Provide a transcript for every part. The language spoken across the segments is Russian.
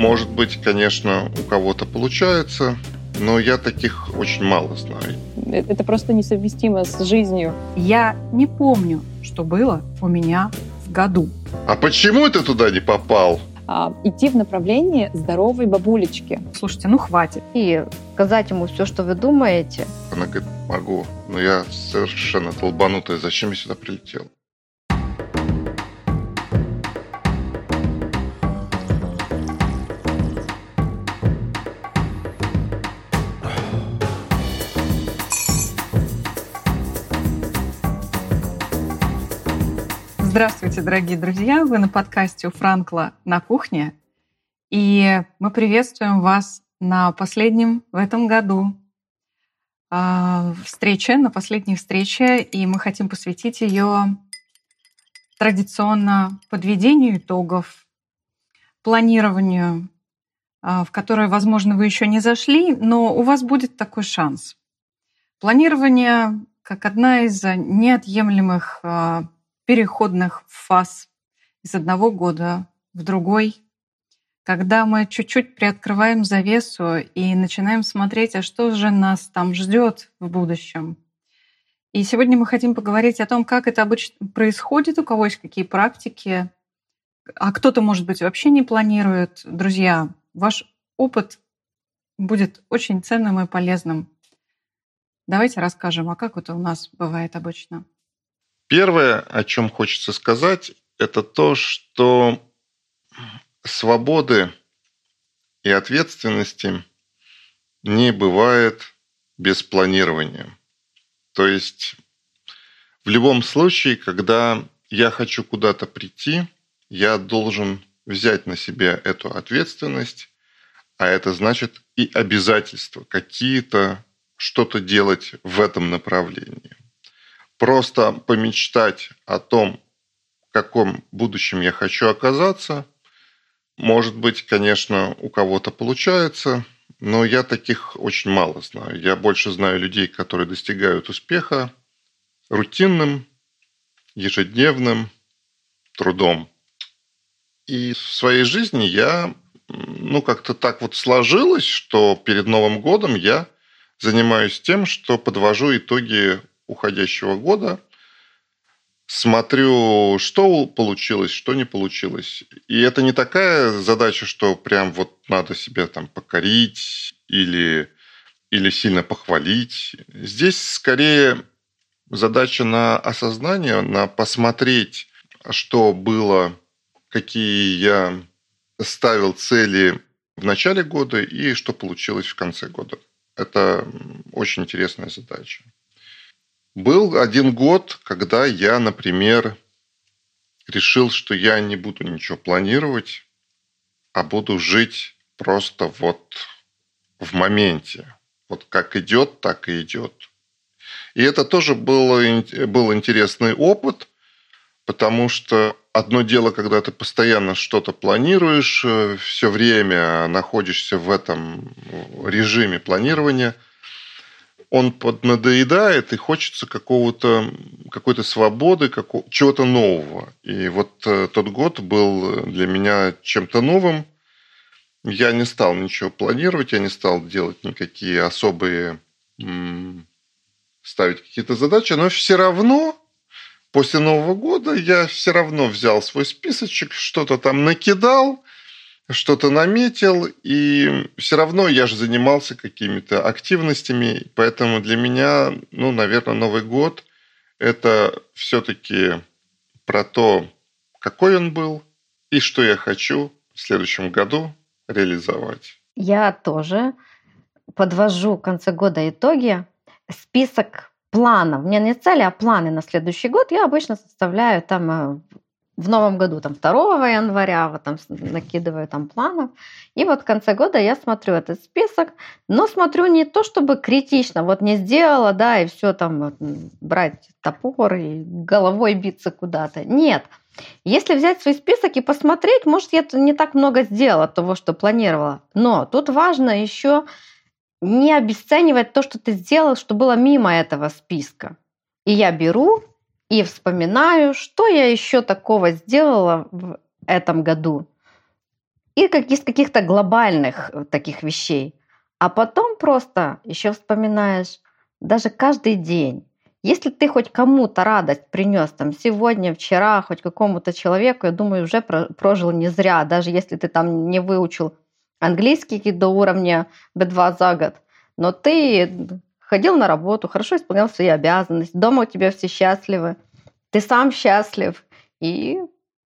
Может быть, конечно, у кого-то получается, но я таких очень мало знаю. Это просто несовместимо с жизнью. Я не помню, что было у меня в году. А почему ты туда не попал? А, идти в направлении здоровой бабулечки. Слушайте, ну хватит. И сказать ему все, что вы думаете. Она говорит, могу, но я совершенно толбанутая. Зачем я сюда прилетел? Здравствуйте, дорогие друзья! Вы на подкасте у Франкла на кухне. И мы приветствуем вас на последнем в этом году э, встрече, на последней встрече. И мы хотим посвятить ее традиционно подведению итогов, планированию, э, в которое, возможно, вы еще не зашли, но у вас будет такой шанс. Планирование как одна из неотъемлемых э, переходных фаз из одного года в другой, когда мы чуть-чуть приоткрываем завесу и начинаем смотреть, а что же нас там ждет в будущем. И сегодня мы хотим поговорить о том, как это обычно происходит, у кого есть какие практики, а кто-то, может быть, вообще не планирует. Друзья, ваш опыт будет очень ценным и полезным. Давайте расскажем, а как это у нас бывает обычно. Первое, о чем хочется сказать, это то, что свободы и ответственности не бывает без планирования. То есть в любом случае, когда я хочу куда-то прийти, я должен взять на себя эту ответственность, а это значит и обязательства какие-то, что-то делать в этом направлении просто помечтать о том, в каком будущем я хочу оказаться. Может быть, конечно, у кого-то получается, но я таких очень мало знаю. Я больше знаю людей, которые достигают успеха рутинным, ежедневным трудом. И в своей жизни я, ну, как-то так вот сложилось, что перед Новым годом я занимаюсь тем, что подвожу итоги уходящего года, смотрю, что получилось, что не получилось. И это не такая задача, что прям вот надо себя там покорить или, или сильно похвалить. Здесь скорее задача на осознание, на посмотреть, что было, какие я ставил цели в начале года и что получилось в конце года. Это очень интересная задача. Был один год, когда я, например, решил, что я не буду ничего планировать, а буду жить просто вот в моменте. Вот как идет, так и идет. И это тоже был, был интересный опыт, потому что одно дело, когда ты постоянно что-то планируешь, э, все время находишься в этом режиме планирования – он поднадоедает, и хочется какого-то, какой-то свободы, какого, чего-то нового. И вот э, тот год был для меня чем-то новым. Я не стал ничего планировать, я не стал делать никакие особые, ставить какие-то задачи, но все равно после Нового года я все равно взял свой списочек, что-то там накидал, что-то наметил, и все равно я же занимался какими-то активностями, поэтому для меня, ну, наверное, Новый год – это все-таки про то, какой он был и что я хочу в следующем году реализовать. Я тоже подвожу в конце года итоги, список планов. У меня не цели, а планы на следующий год. Я обычно составляю там э, в новом году, там, 2 января, вот там накидываю там планов. И вот в конце года я смотрю этот список, но смотрю не то, чтобы критично, вот не сделала, да, и все там вот, брать топор и головой биться куда-то. Нет. Если взять свой список и посмотреть, может, я не так много сделала того, что планировала. Но тут важно еще не обесценивать то, что ты сделал, что было мимо этого списка. И я беру и вспоминаю, что я еще такого сделала в этом году. и как из каких-то глобальных э, таких вещей. А потом просто еще вспоминаешь даже каждый день. Если ты хоть кому-то радость принес там сегодня, вчера, хоть какому-то человеку, я думаю, уже прожил не зря, даже если ты там не выучил английский до уровня B2 за год, но ты ходил на работу, хорошо исполнял свои обязанности, дома у тебя все счастливы, ты сам счастлив, и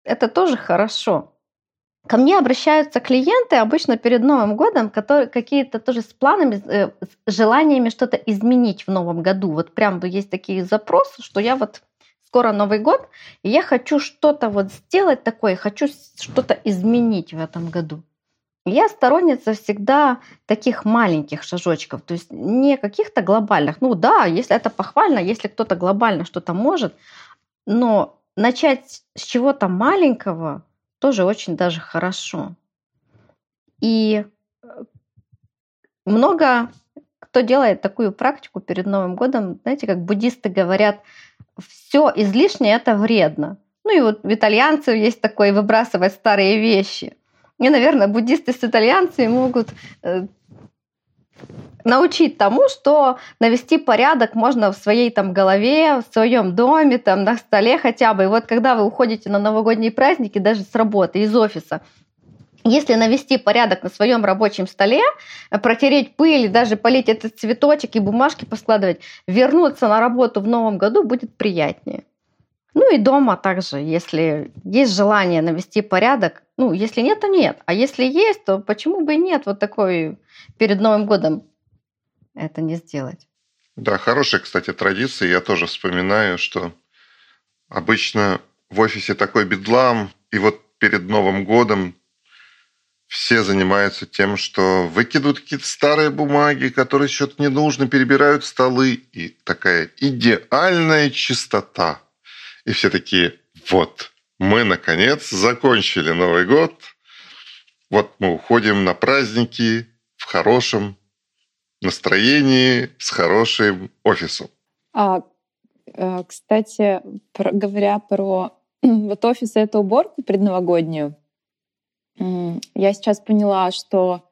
это тоже хорошо. Ко мне обращаются клиенты обычно перед Новым годом, которые какие-то тоже с планами, э, с желаниями что-то изменить в Новом году. Вот прям есть такие запросы, что я вот скоро Новый год, и я хочу что-то вот сделать такое, хочу что-то изменить в этом году. Я сторонница всегда таких маленьких шажочков, то есть не каких-то глобальных. Ну да, если это похвально, если кто-то глобально что-то может, но начать с чего-то маленького тоже очень даже хорошо. И э, много кто делает такую практику перед Новым годом, знаете, как буддисты говорят, все излишнее это вредно. Ну и вот в итальянцев есть такое выбрасывать старые вещи. И, наверное, буддисты с итальянцами могут э, научить тому, что навести порядок можно в своей там голове, в своем доме, там на столе хотя бы. И вот когда вы уходите на новогодние праздники, даже с работы, из офиса, если навести порядок на своем рабочем столе, протереть пыль, даже полить этот цветочек и бумажки поскладывать, вернуться на работу в новом году будет приятнее. Ну и дома также, если есть желание навести порядок, ну, если нет, то нет. А если есть, то почему бы и нет вот такой перед Новым годом это не сделать. Да, хорошая, кстати, традиция. Я тоже вспоминаю, что обычно в офисе такой бедлам, и вот перед Новым годом все занимаются тем, что выкидывают какие-то старые бумаги, которые что-то не нужно, перебирают столы. И такая идеальная чистота. И все такие, вот, мы, наконец, закончили Новый год. Вот мы уходим на праздники в хорошем настроении, с хорошим офисом. А, э, кстати, говоря про вот офис и эту уборку предновогоднюю, я сейчас поняла, что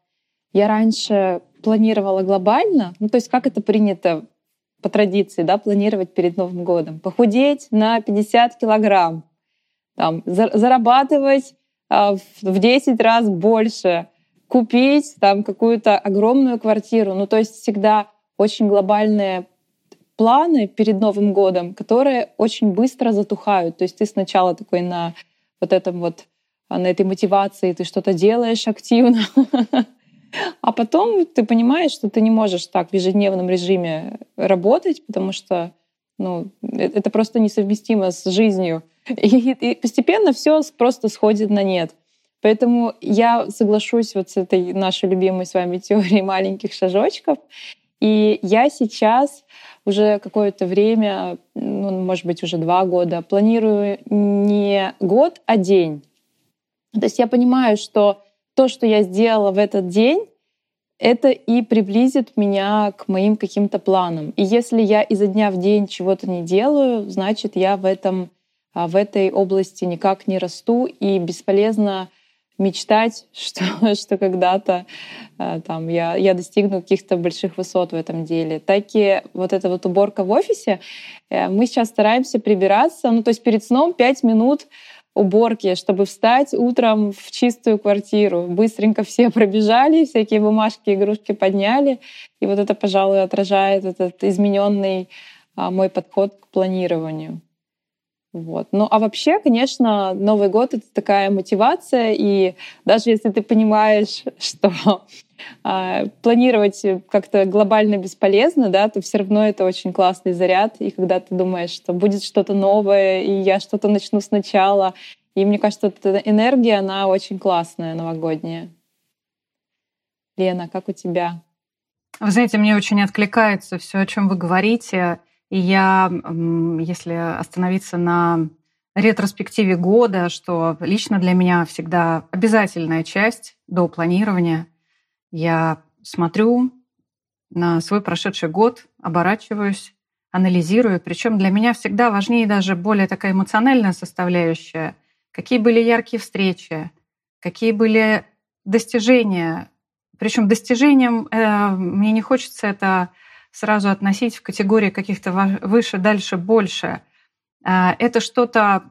я раньше планировала глобально, ну то есть как это принято по традиции, да, планировать перед Новым годом, похудеть на 50 килограмм, там, зарабатывать а, в 10 раз больше, купить там какую-то огромную квартиру. Ну, то есть всегда очень глобальные планы перед Новым годом, которые очень быстро затухают. То есть ты сначала такой на вот этом вот, а, на этой мотивации, ты что-то делаешь активно, а потом ты понимаешь, что ты не можешь так в ежедневном режиме работать, потому что ну, э, это просто несовместимо с жизнью. И, и постепенно все просто сходит на нет. Поэтому я соглашусь вот с этой нашей любимой с вами теорией маленьких шажочков. И я сейчас уже какое-то время, ну, может быть, уже два года, планирую не год, а день. То есть я понимаю, что то, что я сделала в этот день, это и приблизит меня к моим каким-то планам. И если я изо дня в день чего-то не делаю, значит, я в, этом, а, в этой области никак не расту и бесполезно мечтать, что, что когда-то э, там, я, я достигну каких-то больших высот в этом деле. Так и вот эта вот уборка в офисе, э, мы сейчас стараемся прибираться, ну то есть перед сном 5 минут уборки, чтобы встать утром в чистую квартиру. Быстренько все пробежали, всякие бумажки, игрушки подняли. И вот это, пожалуй, отражает этот измененный а, мой подход к планированию. Вот. Ну а вообще, конечно, Новый год это такая мотивация, и даже если ты понимаешь, что планировать как-то глобально бесполезно, да, то все равно это очень классный заряд. И когда ты думаешь, что будет что-то новое, и я что-то начну сначала, и мне кажется, эта энергия, она очень классная, новогодняя. Лена, как у тебя? Вы знаете, мне очень откликается все, о чем вы говорите. И я, если остановиться на ретроспективе года, что лично для меня всегда обязательная часть до планирования, я смотрю на свой прошедший год, оборачиваюсь, анализирую. Причем для меня всегда важнее даже более такая эмоциональная составляющая. Какие были яркие встречи, какие были достижения, причем достижением э, мне не хочется это сразу относить в категории каких-то выше, дальше, больше. Э, это что-то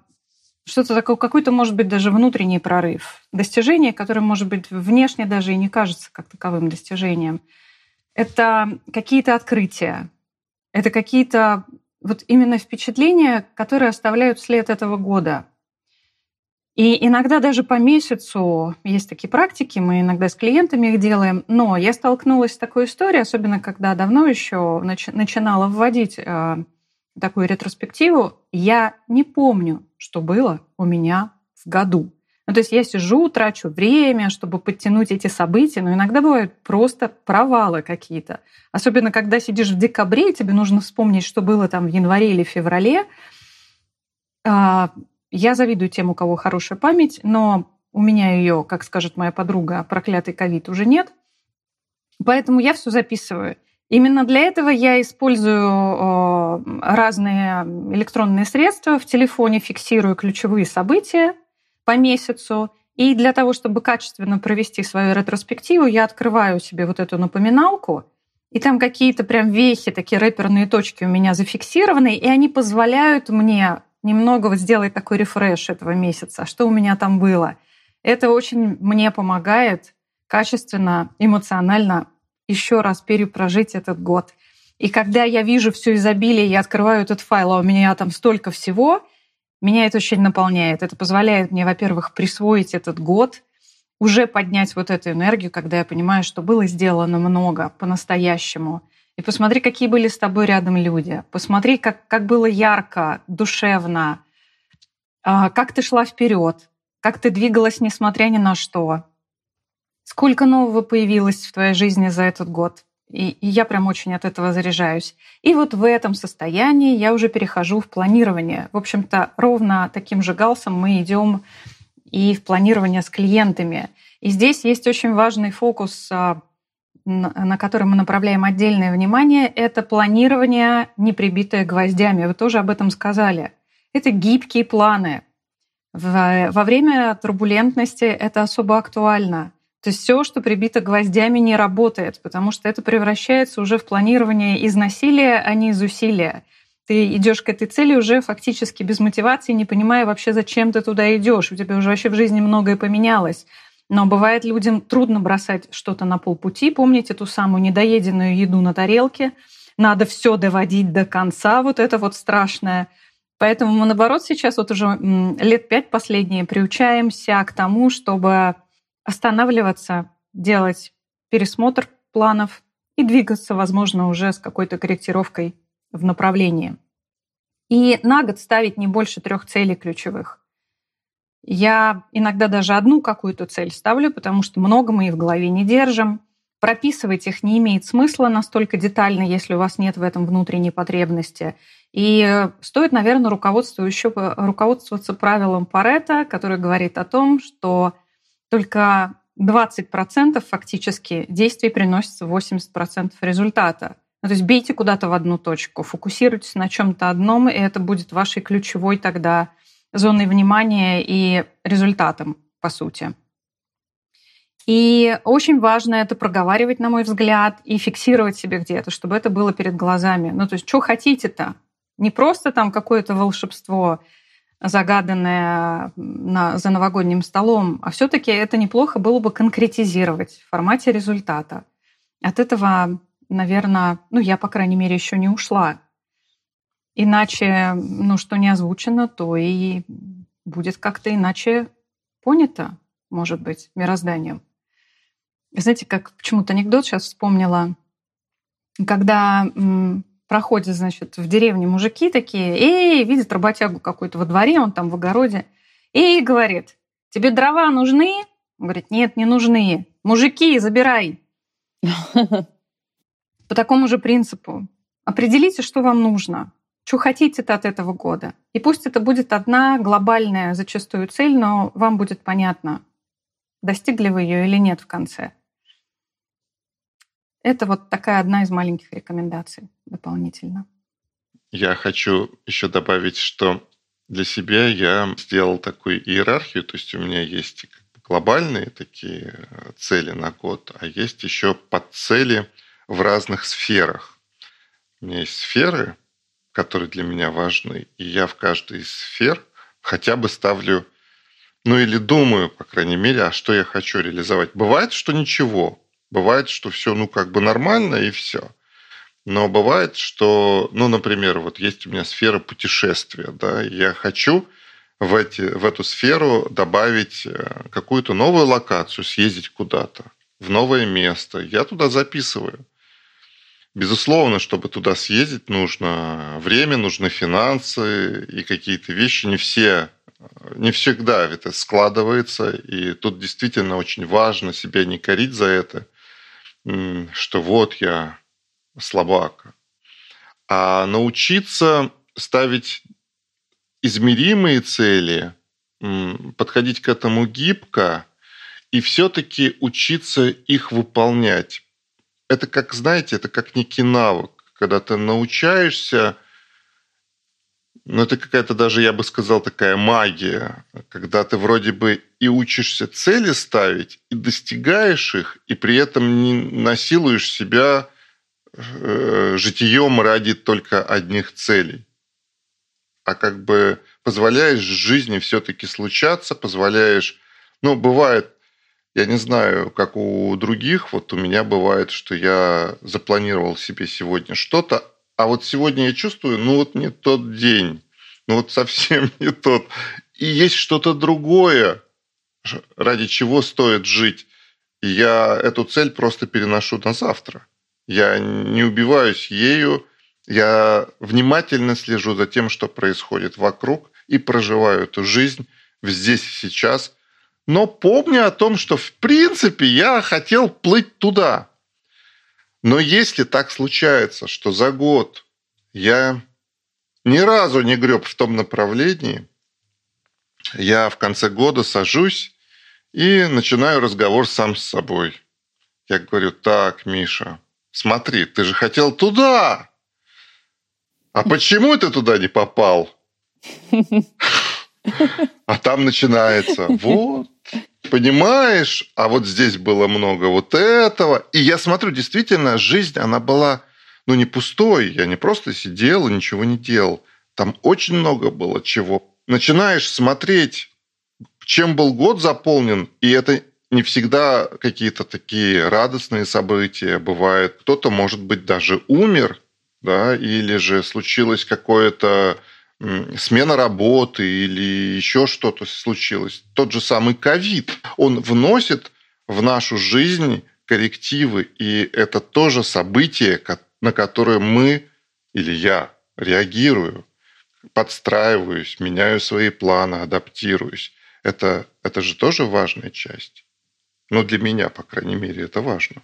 что-то такое, какой-то, может быть, даже внутренний прорыв. Достижение, которое, может быть, внешне даже и не кажется как таковым достижением. Это какие-то открытия, это какие-то вот именно впечатления, которые оставляют след этого года. И иногда даже по месяцу есть такие практики, мы иногда с клиентами их делаем, но я столкнулась с такой историей, особенно когда давно еще начинала вводить э, такую ретроспективу, я не помню, что было у меня в году. Ну, то есть я сижу, трачу время, чтобы подтянуть эти события, но иногда бывают просто провалы какие-то. Особенно, когда сидишь в декабре, и тебе нужно вспомнить, что было там в январе или феврале. А, я завидую тем, у кого хорошая память, но у меня ее, как скажет моя подруга, проклятый ковид уже нет. Поэтому я все записываю. Именно для этого я использую разные электронные средства в телефоне, фиксирую ключевые события по месяцу. И для того, чтобы качественно провести свою ретроспективу, я открываю себе вот эту напоминалку, и там какие-то прям вехи, такие рэперные точки у меня зафиксированы, и они позволяют мне немного вот сделать такой рефреш этого месяца, что у меня там было. Это очень мне помогает качественно, эмоционально еще раз перепрожить этот год. И когда я вижу все изобилие, я открываю этот файл, а у меня там столько всего, меня это очень наполняет. Это позволяет мне, во-первых, присвоить этот год, уже поднять вот эту энергию, когда я понимаю, что было сделано много по-настоящему. И посмотри, какие были с тобой рядом люди. Посмотри, как, как было ярко, душевно, а, как ты шла вперед, как ты двигалась, несмотря ни на что. Сколько нового появилось в твоей жизни за этот год? И, и я прям очень от этого заряжаюсь. И вот в этом состоянии я уже перехожу в планирование. В общем-то, ровно таким же галсом мы идем и в планирование с клиентами. И здесь есть очень важный фокус, а, на который мы направляем отдельное внимание, это планирование, не прибитое гвоздями. Вы тоже об этом сказали. Это гибкие планы. Во время турбулентности это особо актуально. То есть все, что прибито гвоздями, не работает, потому что это превращается уже в планирование из насилия, а не из усилия. Ты идешь к этой цели уже фактически без мотивации, не понимая вообще, зачем ты туда идешь. У тебя уже вообще в жизни многое поменялось. Но бывает людям трудно бросать что-то на полпути, помнить эту самую недоеденную еду на тарелке. Надо все доводить до конца, вот это вот страшное. Поэтому мы, наоборот, сейчас вот уже лет пять последние приучаемся к тому, чтобы останавливаться, делать пересмотр планов и двигаться, возможно, уже с какой-то корректировкой в направлении. И на год ставить не больше трех целей ключевых. Я иногда даже одну какую-то цель ставлю, потому что много мы и в голове не держим. Прописывать их не имеет смысла настолько детально, если у вас нет в этом внутренней потребности. И стоит, наверное, руководству еще руководствоваться правилом Паретта, который говорит о том, что только 20% фактически действий приносится 80% результата. Ну, то есть бейте куда-то в одну точку, фокусируйтесь на чем-то одном, и это будет вашей ключевой тогда зоной внимания и результатом, по сути. И очень важно это проговаривать, на мой взгляд, и фиксировать себе где-то, чтобы это было перед глазами. Ну, то есть, что хотите-то? Не просто там какое-то волшебство, загаданное на, за новогодним столом, а все-таки это неплохо было бы конкретизировать в формате результата. От этого, наверное, ну я, по крайней мере, еще не ушла. Иначе, ну, что не озвучено, то и будет как-то иначе понято, может быть, мирозданием. Знаете, как почему-то анекдот сейчас вспомнила, когда проходят, значит, в деревне мужики такие, эй, видят работягу какую-то во дворе, он там в огороде, эй, говорит, тебе дрова нужны? Он говорит, нет, не нужны. Мужики, забирай. По такому же принципу. Определите, что вам нужно, что хотите от этого года. И пусть это будет одна глобальная зачастую цель, но вам будет понятно, достигли вы ее или нет в конце. Это вот такая одна из маленьких рекомендаций дополнительно. Я хочу еще добавить, что для себя я сделал такую иерархию, то есть у меня есть глобальные такие э, цели на год, а есть еще подцели в разных сферах. У меня есть сферы, которые для меня важны, и я в каждой из сфер хотя бы ставлю, ну или думаю, по крайней мере, а что я хочу реализовать. Бывает, что ничего, бывает, что все, ну как бы нормально и все. Но бывает, что, ну, например, вот есть у меня сфера путешествия, да, я хочу в, эти, в эту сферу добавить э, какую-то новую локацию, съездить куда-то, в новое место. Я туда записываю. Безусловно, чтобы туда съездить, нужно время, нужны финансы и какие-то вещи. Не все, не всегда это складывается. И тут действительно очень важно себя не корить за это, что вот я слабак. А научиться ставить измеримые цели, подходить к этому гибко и все-таки учиться их выполнять. Это как, знаете, это как некий навык, когда ты научаешься, ну это какая-то даже, я бы сказал, такая магия, когда ты вроде бы и учишься цели ставить, и достигаешь их, и при этом не насилуешь себя э, житием ради только одних целей. А как бы позволяешь жизни все-таки случаться, позволяешь... Ну, бывает, я не знаю, как у других, вот у меня бывает, что я запланировал себе сегодня что-то, а вот сегодня я чувствую, ну вот не тот день, ну вот совсем не тот. И есть что-то другое, ради чего стоит жить. Я эту цель просто переношу на завтра. Я не убиваюсь ею, я внимательно слежу за тем, что происходит вокруг, и проживаю эту жизнь здесь и сейчас, но помню о том, что в принципе я хотел плыть туда. Но если так случается, что за год я ни разу не греб в том направлении, я в конце года сажусь и начинаю разговор сам с собой. Я говорю, так, Миша, смотри, ты же хотел туда, а почему ты туда не попал? А там начинается, вот, понимаешь, а вот здесь было много вот этого. И я смотрю, действительно, жизнь, она была, ну, не пустой. Я не просто сидел и ничего не делал. Там очень много было чего. Начинаешь смотреть, чем был год заполнен, и это не всегда какие-то такие радостные события бывают. Кто-то, может быть, даже умер, да, или же случилось какое-то смена работы или еще что-то случилось. Тот же самый ковид, он вносит в нашу жизнь коррективы, и это тоже событие, на которое мы или я реагирую, подстраиваюсь, меняю свои планы, адаптируюсь. Это, это же тоже важная часть. Ну, для меня, по крайней мере, это важно.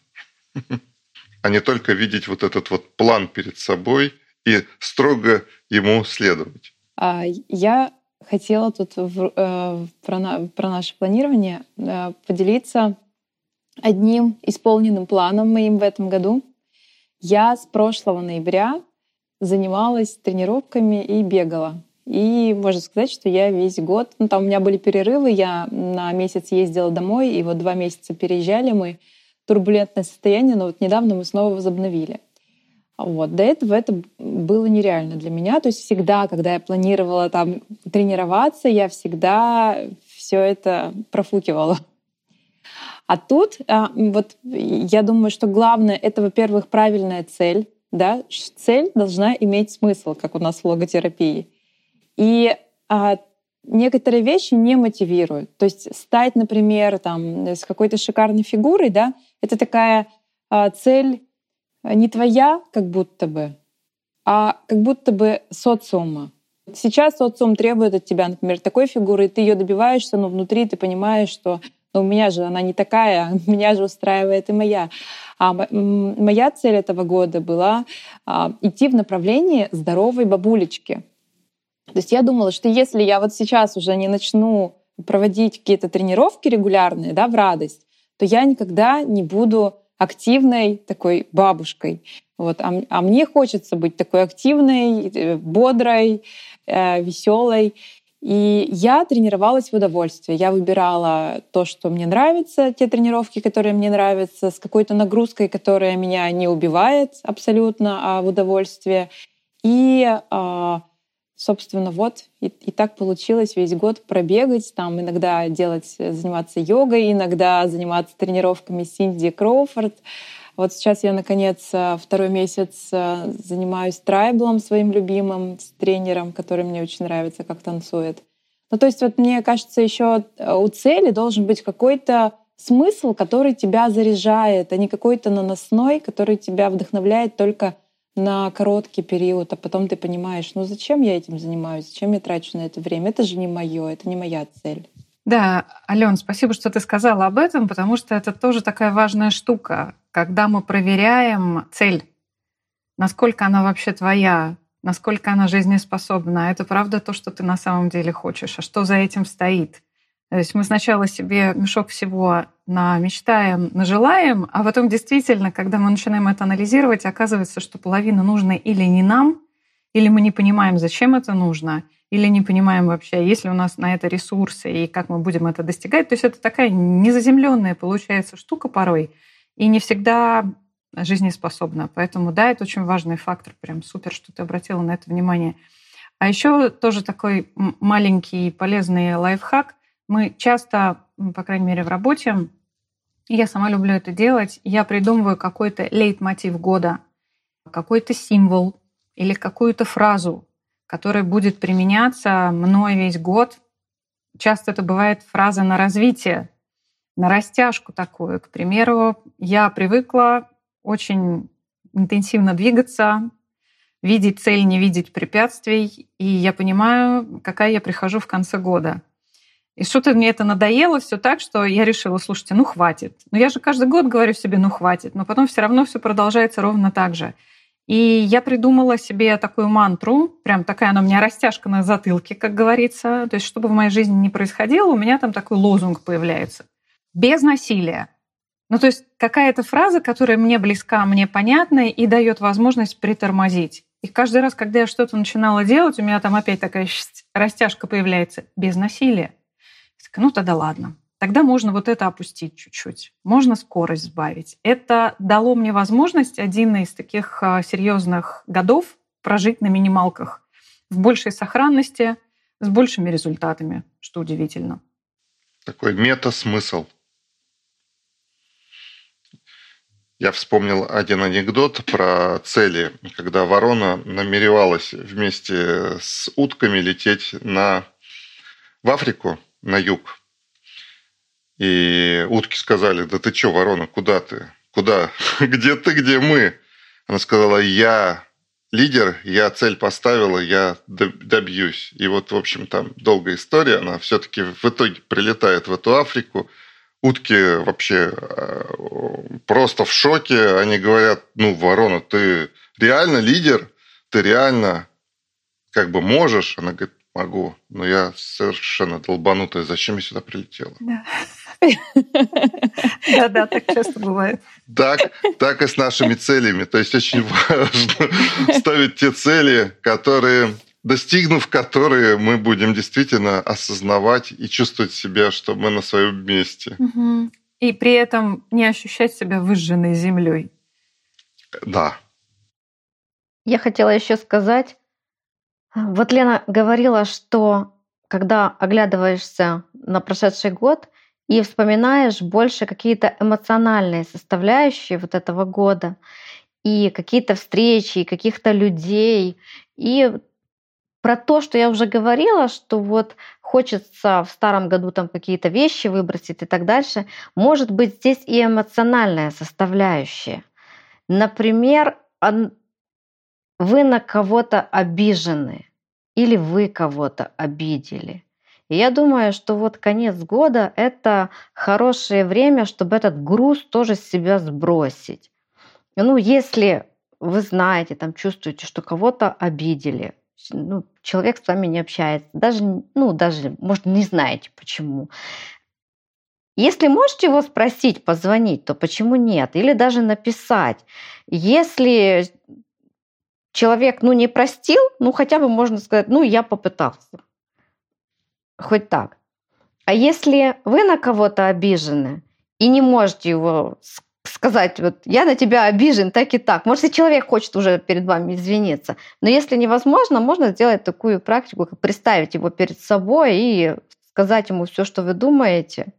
а не только видеть вот этот вот план перед собой и строго ему следовать. А, я хотела тут в, э, про, про наше планирование э, поделиться одним исполненным планом моим в этом году. Я с прошлого ноября занималась тренировками и бегала. И можно сказать, что я весь год, ну там у меня были перерывы, я на месяц ездила домой, и вот два месяца переезжали мы турбулентное состояние, но вот недавно мы снова возобновили. Вот. До этого это было нереально для меня. То есть всегда, когда я планировала там тренироваться, я всегда все это профукивала. А тут а, вот я думаю, что главное это, во-первых, правильная цель. Да? Цель должна иметь смысл, как у нас в логотерапии. И а, некоторые вещи не мотивируют. То есть стать, например, там, с какой-то шикарной фигурой, да, это такая а, цель не твоя, как будто бы, а как будто бы социума. Сейчас социум требует от тебя, например, такой фигуры, и ты ее добиваешься, но внутри ты понимаешь, что ну, у меня же она не такая, меня же устраивает и моя. А моя цель этого года была а, идти в направлении здоровой бабулечки. То есть я думала, что если я вот сейчас уже не начну проводить какие-то тренировки регулярные, да, в радость, то я никогда не буду активной такой бабушкой. Вот. А, а мне хочется быть такой активной, э, бодрой, э, веселой. И я тренировалась в удовольствие. Я выбирала то, что мне нравится, те тренировки, которые мне нравятся, с какой-то нагрузкой, которая меня не убивает абсолютно, а в удовольствие. И, а, собственно, вот и, и так получилось весь год пробегать, там иногда делать, заниматься йогой, иногда заниматься тренировками Синди Кроуфорд. Вот сейчас я, наконец, э, второй месяц э, занимаюсь трайблом своим любимым, с тренером, который мне очень нравится, как танцует. Ну, то есть вот мне кажется, еще э, у цели должен быть какой-то смысл, который тебя заряжает, а не какой-то наносной, который тебя вдохновляет только на короткий период, а потом ты понимаешь, ну зачем я этим занимаюсь, зачем я трачу на это время, это же не мое, это не моя цель. Да, Ален, спасибо, что ты сказала об этом, потому что это тоже такая важная штука когда мы проверяем цель, насколько она вообще твоя, насколько она жизнеспособна, это правда то, что ты на самом деле хочешь, а что за этим стоит. То есть мы сначала себе мешок всего намечтаем, нажелаем, а потом действительно, когда мы начинаем это анализировать, оказывается, что половина нужна или не нам, или мы не понимаем, зачем это нужно, или не понимаем вообще, есть ли у нас на это ресурсы и как мы будем это достигать. То есть это такая незаземленная получается штука порой — и не всегда жизнеспособна. Поэтому, да, это очень важный фактор. Прям супер, что ты обратила на это внимание. А еще тоже такой маленький полезный лайфхак. Мы часто, по крайней мере, в работе, я сама люблю это делать, я придумываю какой-то лейтмотив года, какой-то символ или какую-то фразу, которая будет применяться мной весь год. Часто это бывает фраза на развитие, на растяжку такую. К примеру, я привыкла очень интенсивно двигаться, видеть цель, не видеть препятствий, и я понимаю, какая я прихожу в конце года. И что-то мне это надоело все так, что я решила, слушайте, ну хватит. Ну я же каждый год говорю себе, ну хватит, но потом все равно все продолжается ровно так же. И я придумала себе такую мантру, прям такая она у меня растяжка на затылке, как говорится. То есть, чтобы в моей жизни не происходило, у меня там такой лозунг появляется без насилия. Ну, то есть какая-то фраза, которая мне близка, мне понятна и дает возможность притормозить. И каждый раз, когда я что-то начинала делать, у меня там опять такая растяжка появляется без насилия. Ну тогда ладно. Тогда можно вот это опустить чуть-чуть. Можно скорость сбавить. Это дало мне возможность один из таких а, серьезных годов прожить на минималках в большей сохранности, с большими результатами, что удивительно. Такой мета-смысл. Я вспомнил один анекдот про цели, когда ворона намеревалась вместе с утками лететь на... в Африку, на юг. И утки сказали, да ты что, ворона, куда ты? Куда? Где ты, где мы? Она сказала, я лидер, я цель поставила, я добьюсь. И вот, в общем, там долгая история, она все-таки в итоге прилетает в эту Африку – утки вообще э, просто в шоке. Они говорят, ну, ворона, ты реально лидер, ты реально как бы можешь. Она говорит, могу, но я совершенно долбанутая. Зачем я сюда прилетела? Да. Да-да, так часто бывает. Так, так и с нашими целями. То есть очень важно ставить те цели, которые достигнув которые мы будем действительно осознавать и чувствовать себя, что мы на своем месте. И при этом не ощущать себя выжженной землей. Да. Я хотела еще сказать, вот Лена говорила, что когда оглядываешься на прошедший год и вспоминаешь больше какие-то эмоциональные составляющие вот этого года, и какие-то встречи, и каких-то людей, и про то, что я уже говорила, что вот хочется в старом году там какие-то вещи выбросить и так дальше, может быть здесь и эмоциональная составляющая. Например, вы на кого-то обижены или вы кого-то обидели. И я думаю, что вот конец года — это хорошее время, чтобы этот груз тоже с себя сбросить. Ну, если вы знаете, там чувствуете, что кого-то обидели, ну, человек с вами не общается, даже, ну, даже, может, не знаете почему. Если можете его спросить, позвонить, то почему нет? Или даже написать. Если человек, ну, не простил, ну, хотя бы можно сказать, ну, я попытался. хоть так. А если вы на кого-то обижены и не можете его сказать, вот я на тебя обижен, так и так. Может, и человек хочет уже перед вами извиниться. Но если невозможно, можно сделать такую практику, как представить его перед собой и сказать ему все, что вы думаете.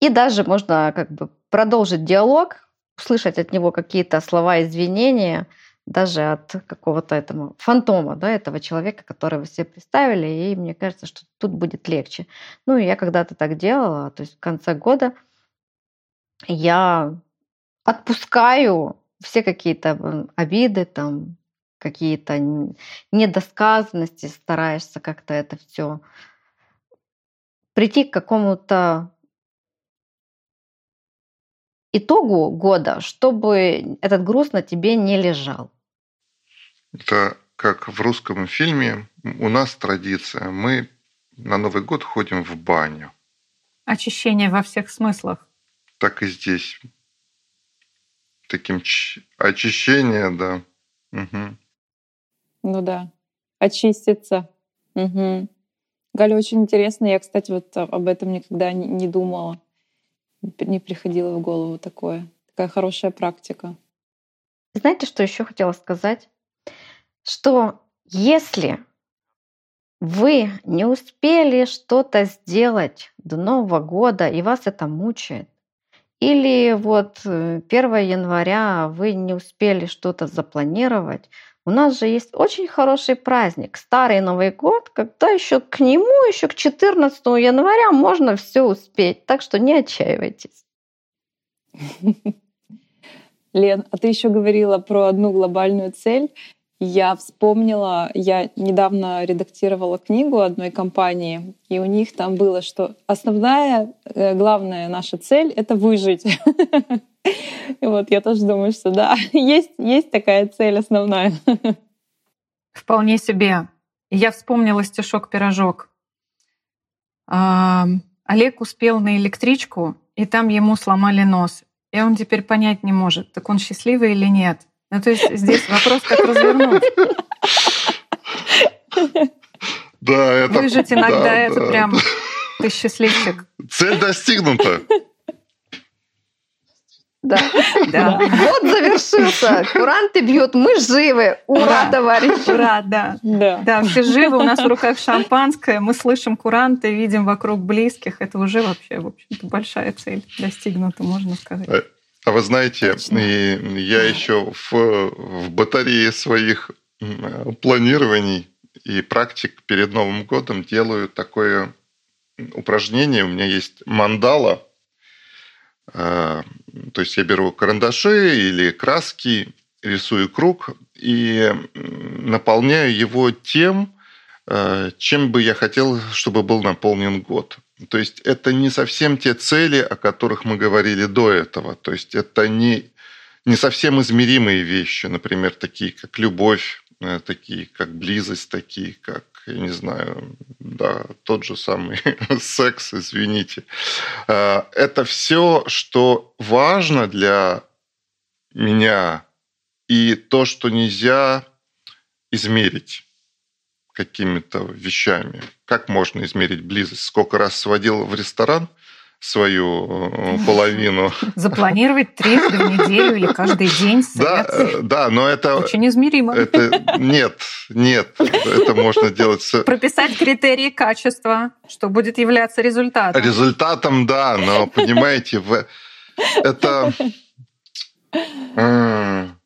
И даже можно как бы продолжить диалог, услышать от него какие-то слова извинения, даже от какого-то этого фантома, да, этого человека, которого вы себе представили, и мне кажется, что тут будет легче. Ну, я когда-то так делала, то есть в конце года я отпускаю все какие-то обиды, там, какие-то недосказанности, стараешься как-то это все прийти к какому-то итогу года, чтобы этот груз на тебе не лежал. Это как в русском фильме. У нас традиция. Мы на Новый год ходим в баню. Очищение во всех смыслах. Так и здесь. Таким ч... очищение, да. Угу. Ну да. Очиститься. Угу. Галя, очень интересно. Я, кстати, вот об этом никогда не думала не приходило в голову такое. Такая хорошая практика. Знаете, что еще хотела сказать? Что если вы не успели что-то сделать до Нового года, и вас это мучает, или вот 1 э, января вы не успели что-то запланировать, у нас же есть очень хороший праздник, Старый Новый год, когда еще к нему, еще к 14 января можно все успеть. Так что не отчаивайтесь. Лен, а ты еще говорила про одну глобальную цель. Я вспомнила, я недавно редактировала книгу одной компании, и у них там было, что основная, э, главная наша цель — это выжить. И вот я тоже думаю, что да, есть, есть такая цель основная. Вполне себе. Я вспомнила стишок-пирожок. Олег успел на электричку, и там ему сломали нос. И он теперь понять не может, так он счастливый или нет. Ну, то есть здесь вопрос, как развернуть. Да, это... Выжить иногда да, это да, прям... Ты счастливчик. Цель достигнута. Да. да. Вот завершился. Куранты бьют, мы живы. Ура, Ура. товарищи. Ура, да. да. Да, все живы, у нас в руках шампанское, мы слышим куранты, видим вокруг близких. Это уже вообще, в общем-то, большая цель достигнута, можно сказать. А, вы знаете, и я еще в, в батарее своих планирований и практик перед Новым годом делаю такое упражнение. У меня есть мандала – а, то есть я беру карандаши или краски, рисую круг и наполняю его тем, а, чем бы я хотел, чтобы был наполнен год. То есть это не совсем те цели, о которых мы говорили до этого. То есть это не, не совсем измеримые вещи, например, такие как любовь, э, такие как близость, такие как я не знаю, да, тот же самый секс, извините. А, это все, что важно для меня, и то, что нельзя измерить какими-то вещами. Как можно измерить близость? Сколько раз сводил в ресторан – свою э, половину. Запланировать трижды в неделю или каждый день. Да, э, да, но это... Очень измеримо. Это, нет, нет, это можно делать... Прописать критерии качества, что будет являться результатом. Результатом, да, но, понимаете, это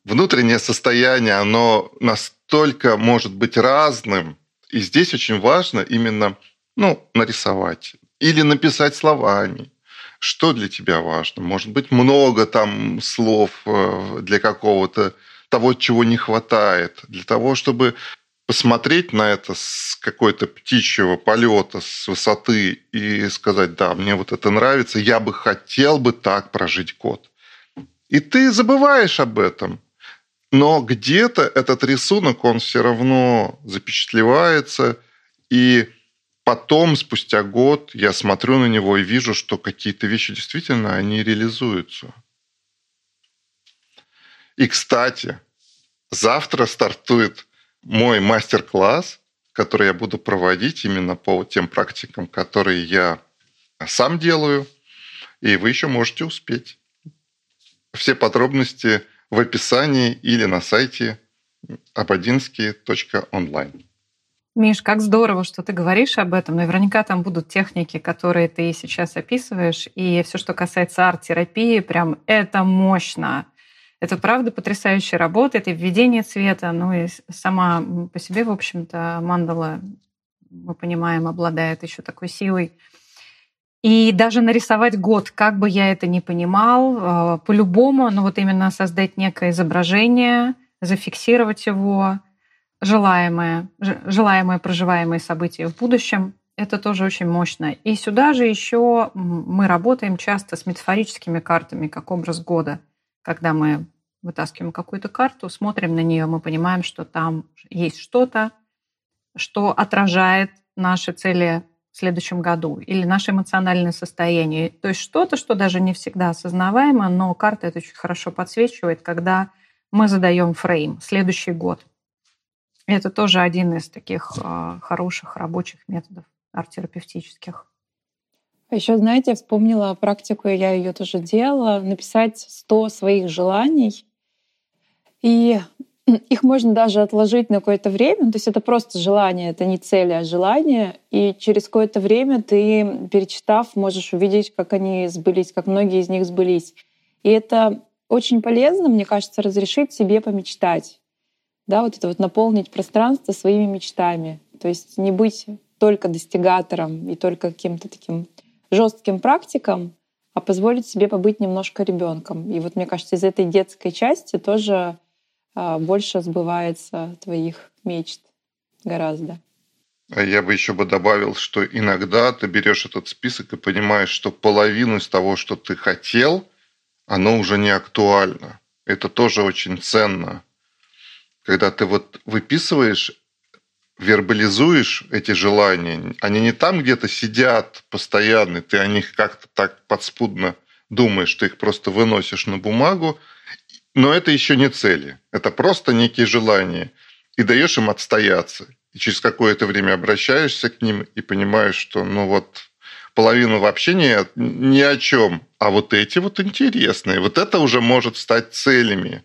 внутреннее состояние, оно настолько может быть разным, и здесь очень важно именно ну, нарисовать, или написать словами. Что для тебя важно? Может быть, много там слов э, для какого-то того, чего не хватает, для того, чтобы посмотреть на это с какой-то птичьего полета, с высоты и сказать, да, мне вот это нравится, я бы хотел бы так прожить год. И ты забываешь об этом. Но где-то этот рисунок, он все равно запечатлевается, и потом, спустя год, я смотрю на него и вижу, что какие-то вещи действительно, они реализуются. И, кстати, завтра стартует мой мастер-класс который я буду проводить именно по тем практикам, которые я сам делаю, и вы еще можете успеть. Все подробности в описании или на сайте ободинский.онлайн. Миш, как здорово, что ты говоришь об этом. Наверняка там будут техники, которые ты сейчас описываешь. И все, что касается арт-терапии, прям это мощно. Это правда потрясающая работа, это введение цвета, ну и сама по себе, в общем-то, мандала, мы понимаем, обладает еще такой силой. И даже нарисовать год, как бы я это ни понимал, э, по-любому, ну вот именно создать некое изображение, зафиксировать его, желаемое, желаемое проживаемое событие в будущем, это тоже очень мощно. И сюда же еще мы работаем часто с метафорическими картами, как образ года – когда мы вытаскиваем какую-то карту, смотрим на нее, мы понимаем, что там есть что-то, что отражает наши цели в следующем году или наше эмоциональное состояние. То есть что-то, что даже не всегда осознаваемо, но карта это очень хорошо подсвечивает, когда мы задаем фрейм, следующий год. Это тоже один из таких э, хороших рабочих методов арт-терапевтических. А еще, знаете, я вспомнила практику, я ее тоже делала, написать 100 своих желаний. И их можно даже отложить на какое-то время. То есть это просто желание, это не цель, а желание. И через какое-то время ты, перечитав, можешь увидеть, как они сбылись, как многие из них сбылись. И это очень полезно, мне кажется, разрешить себе помечтать. Да, вот это вот наполнить пространство своими мечтами. То есть не быть только достигатором и только каким-то таким жестким практикам, а позволить себе побыть немножко ребенком. И вот мне кажется, из этой детской части тоже больше сбывается твоих мечт гораздо. А я бы еще бы добавил, что иногда ты берешь этот список и понимаешь, что половину из того, что ты хотел, оно уже не актуально. Это тоже очень ценно. Когда ты вот выписываешь вербализуешь эти желания, они не там где-то сидят постоянно, ты о них как-то так подспудно думаешь, что их просто выносишь на бумагу, но это еще не цели, это просто некие желания, и даешь им отстояться. И через какое-то время обращаешься к ним и понимаешь, что ну вот половину вообще нет, ни о чем, а вот эти вот интересные, вот это уже может стать целями.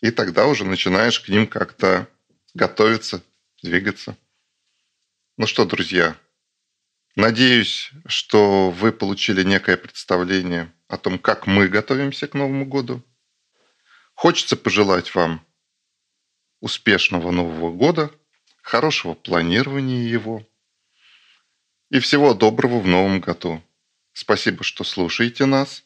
И тогда уже начинаешь к ним как-то готовиться, двигаться. Ну что, друзья, надеюсь, что вы получили некое представление о том, как мы готовимся к Новому году. Хочется пожелать вам успешного Нового года, хорошего планирования его и всего доброго в Новом году. Спасибо, что слушаете нас.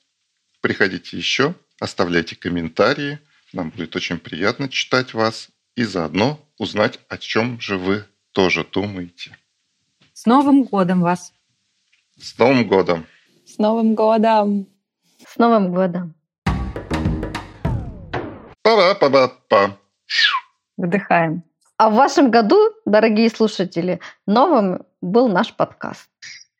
Приходите еще, оставляйте комментарии. Нам будет очень приятно читать вас и заодно узнать, о чем же вы тоже думаете. С Новым годом вас! С Новым годом! С Новым годом! С Новым годом! Па-па-па-па! Выдыхаем. А в вашем году, дорогие слушатели, новым был наш подкаст.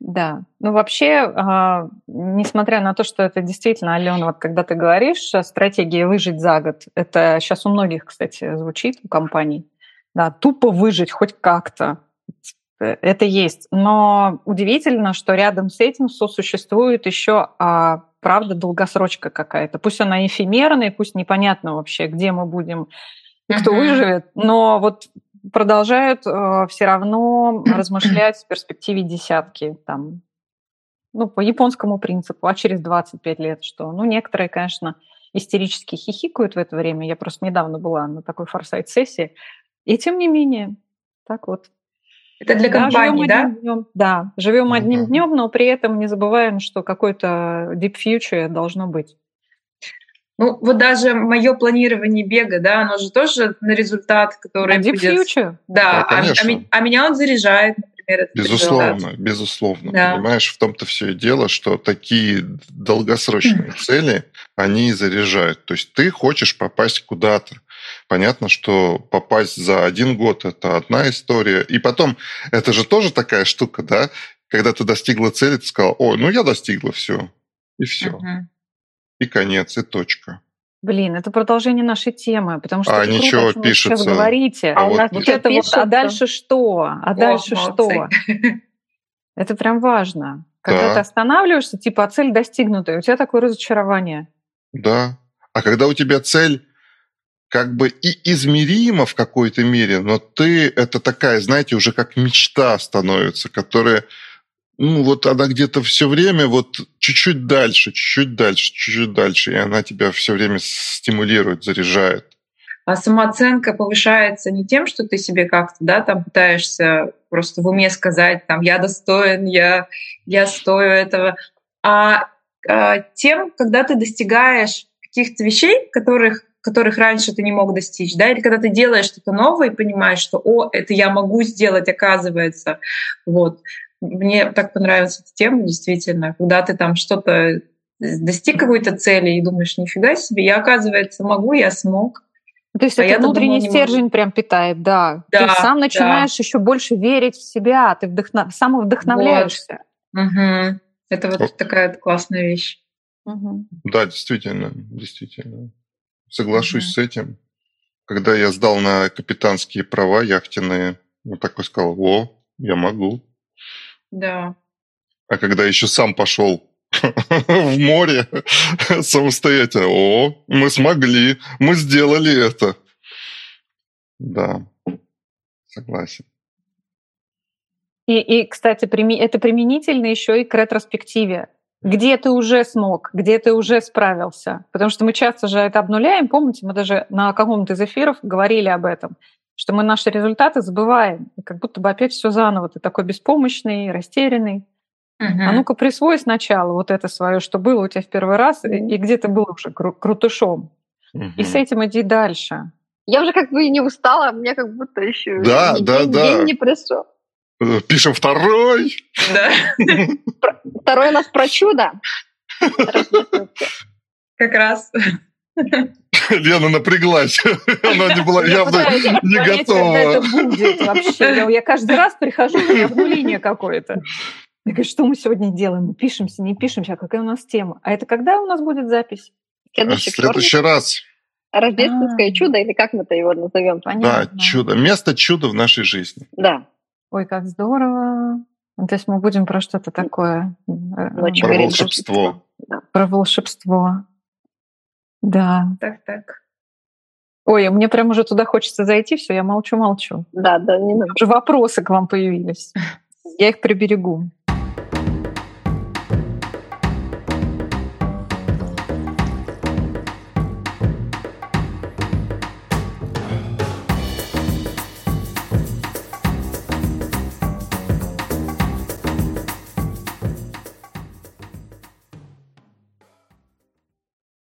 Да. Ну, вообще, э, несмотря на то, что это действительно, Алена, вот когда ты говоришь, стратегия выжить за год, это сейчас у многих, кстати, звучит, у компаний. Да, тупо выжить хоть как-то. Это есть. Но удивительно, что рядом с этим сосуществует еще, а, правда, долгосрочка какая-то. Пусть она эфемерная, пусть непонятно вообще, где мы будем и кто выживет, но вот продолжают э, все равно размышлять в перспективе десятки, там, ну, по японскому принципу, а через 25 лет что? Ну, некоторые, конечно, истерически хихикают в это время. Я просто недавно была на такой форсайт-сессии. И тем не менее, так вот. Это для компании, да? Живем днем, да, живем mm-hmm. одним днем, но при этом не забываем, что какой-то deep future должно быть. Ну, вот даже мое планирование бега, да, оно же тоже на результат, который на будет... Future? Да, да а, а, а меня он заряжает, например. Безусловно, результат. безусловно. Да. Понимаешь, в том-то все и дело, что такие долгосрочные цели, они заряжают. То есть ты хочешь попасть куда-то. Понятно, что попасть за один год – это одна история. И потом, это же тоже такая штука, да? Когда ты достигла цели, ты сказал, о, ну я достигла все. И все. Uh-huh и конец, и точка. Блин, это продолжение нашей темы, потому что А круто, ничего, о чем вы сейчас пишется. говорите. А у вот нас Вот это вот, а пишется. дальше что? А О, дальше что? молодцы. Это прям важно. Когда Да. ты останавливаешься, типа, а цель достигнута, и у тебя такое разочарование. Да. А когда у тебя цель как бы и измерима в какой-то мере, но ты это такая, знаете, уже как мечта становится, которая, ну вот она где-то все время вот чуть-чуть дальше, чуть-чуть дальше, чуть-чуть дальше, и она тебя все время стимулирует, заряжает. А самооценка повышается не тем, что ты себе как-то, да, там пытаешься просто в уме сказать, там, я достоин, я, я стою этого, а, а тем, когда ты достигаешь каких-то вещей, которых, которых раньше ты не мог достичь, да, или когда ты делаешь что-то новое и понимаешь, что, о, это я могу сделать, оказывается, вот. Мне так понравилась эта тема, действительно, когда ты там что-то достиг какой-то цели и думаешь, нифига себе, я, оказывается, могу, я смог. То есть А это внутренний думала, стержень прям питает, да. Да, ты сам да. начинаешь еще больше верить в себя, ты вдохно... самовдохновляешься. Мгм. Это вот Вот. такая вот классная вещь. Мгм. Да, действительно, действительно. Соглашусь Мгм. с этим. Когда я сдал на капитанские права яхтенные, вот такой сказал, о, я могу. Да. А когда еще сам пошел в море самостоятельно, о, мы смогли, мы сделали это. Да, согласен. И, и, кстати, прими- это применительно еще и к ретроспективе. Где ты уже смог, где ты уже справился. Потому что мы часто же это обнуляем. Помните, мы даже на каком-то из эфиров говорили об этом, что мы наши результаты забываем. И как будто бы опять все заново. Ты такой беспомощный, растерянный. А ну-ка присвой сначала вот это свое, что было у тебя в первый раз, и, и где ты был уже кру- крутышом. И с этим иди дальше. Я уже как бы и не устала, мне как будто еще Да, день, да, день- да. день не пришел. Э, Пишем второй. Да, Второй у нас про чудо. Как раз. Лена напряглась. Она не была Я явно пытаюсь не понять, когда это готова. будет вообще. Я, я каждый раз прихожу, у меня обнуление какое-то. Я говорю, что мы сегодня делаем? Мы пишемся, не пишемся, а какая у нас тема? А это когда у нас будет запись? А В Следующий раз. Рождественское А. чудо, или как мы-то его назовем? Да, чудо. Место чуда в нашей жизни. Да. Ой, как здорово. Ну, То есть мы будем про что-то такое. э, Ночью Про волшебство. Да. Про волшебство. Да. Так, так. Ой, мне прям уже туда хочется зайти, все, я молчу-молчу. Да, да, не надо. Уже вопросы к вам появились. Я их приберегу.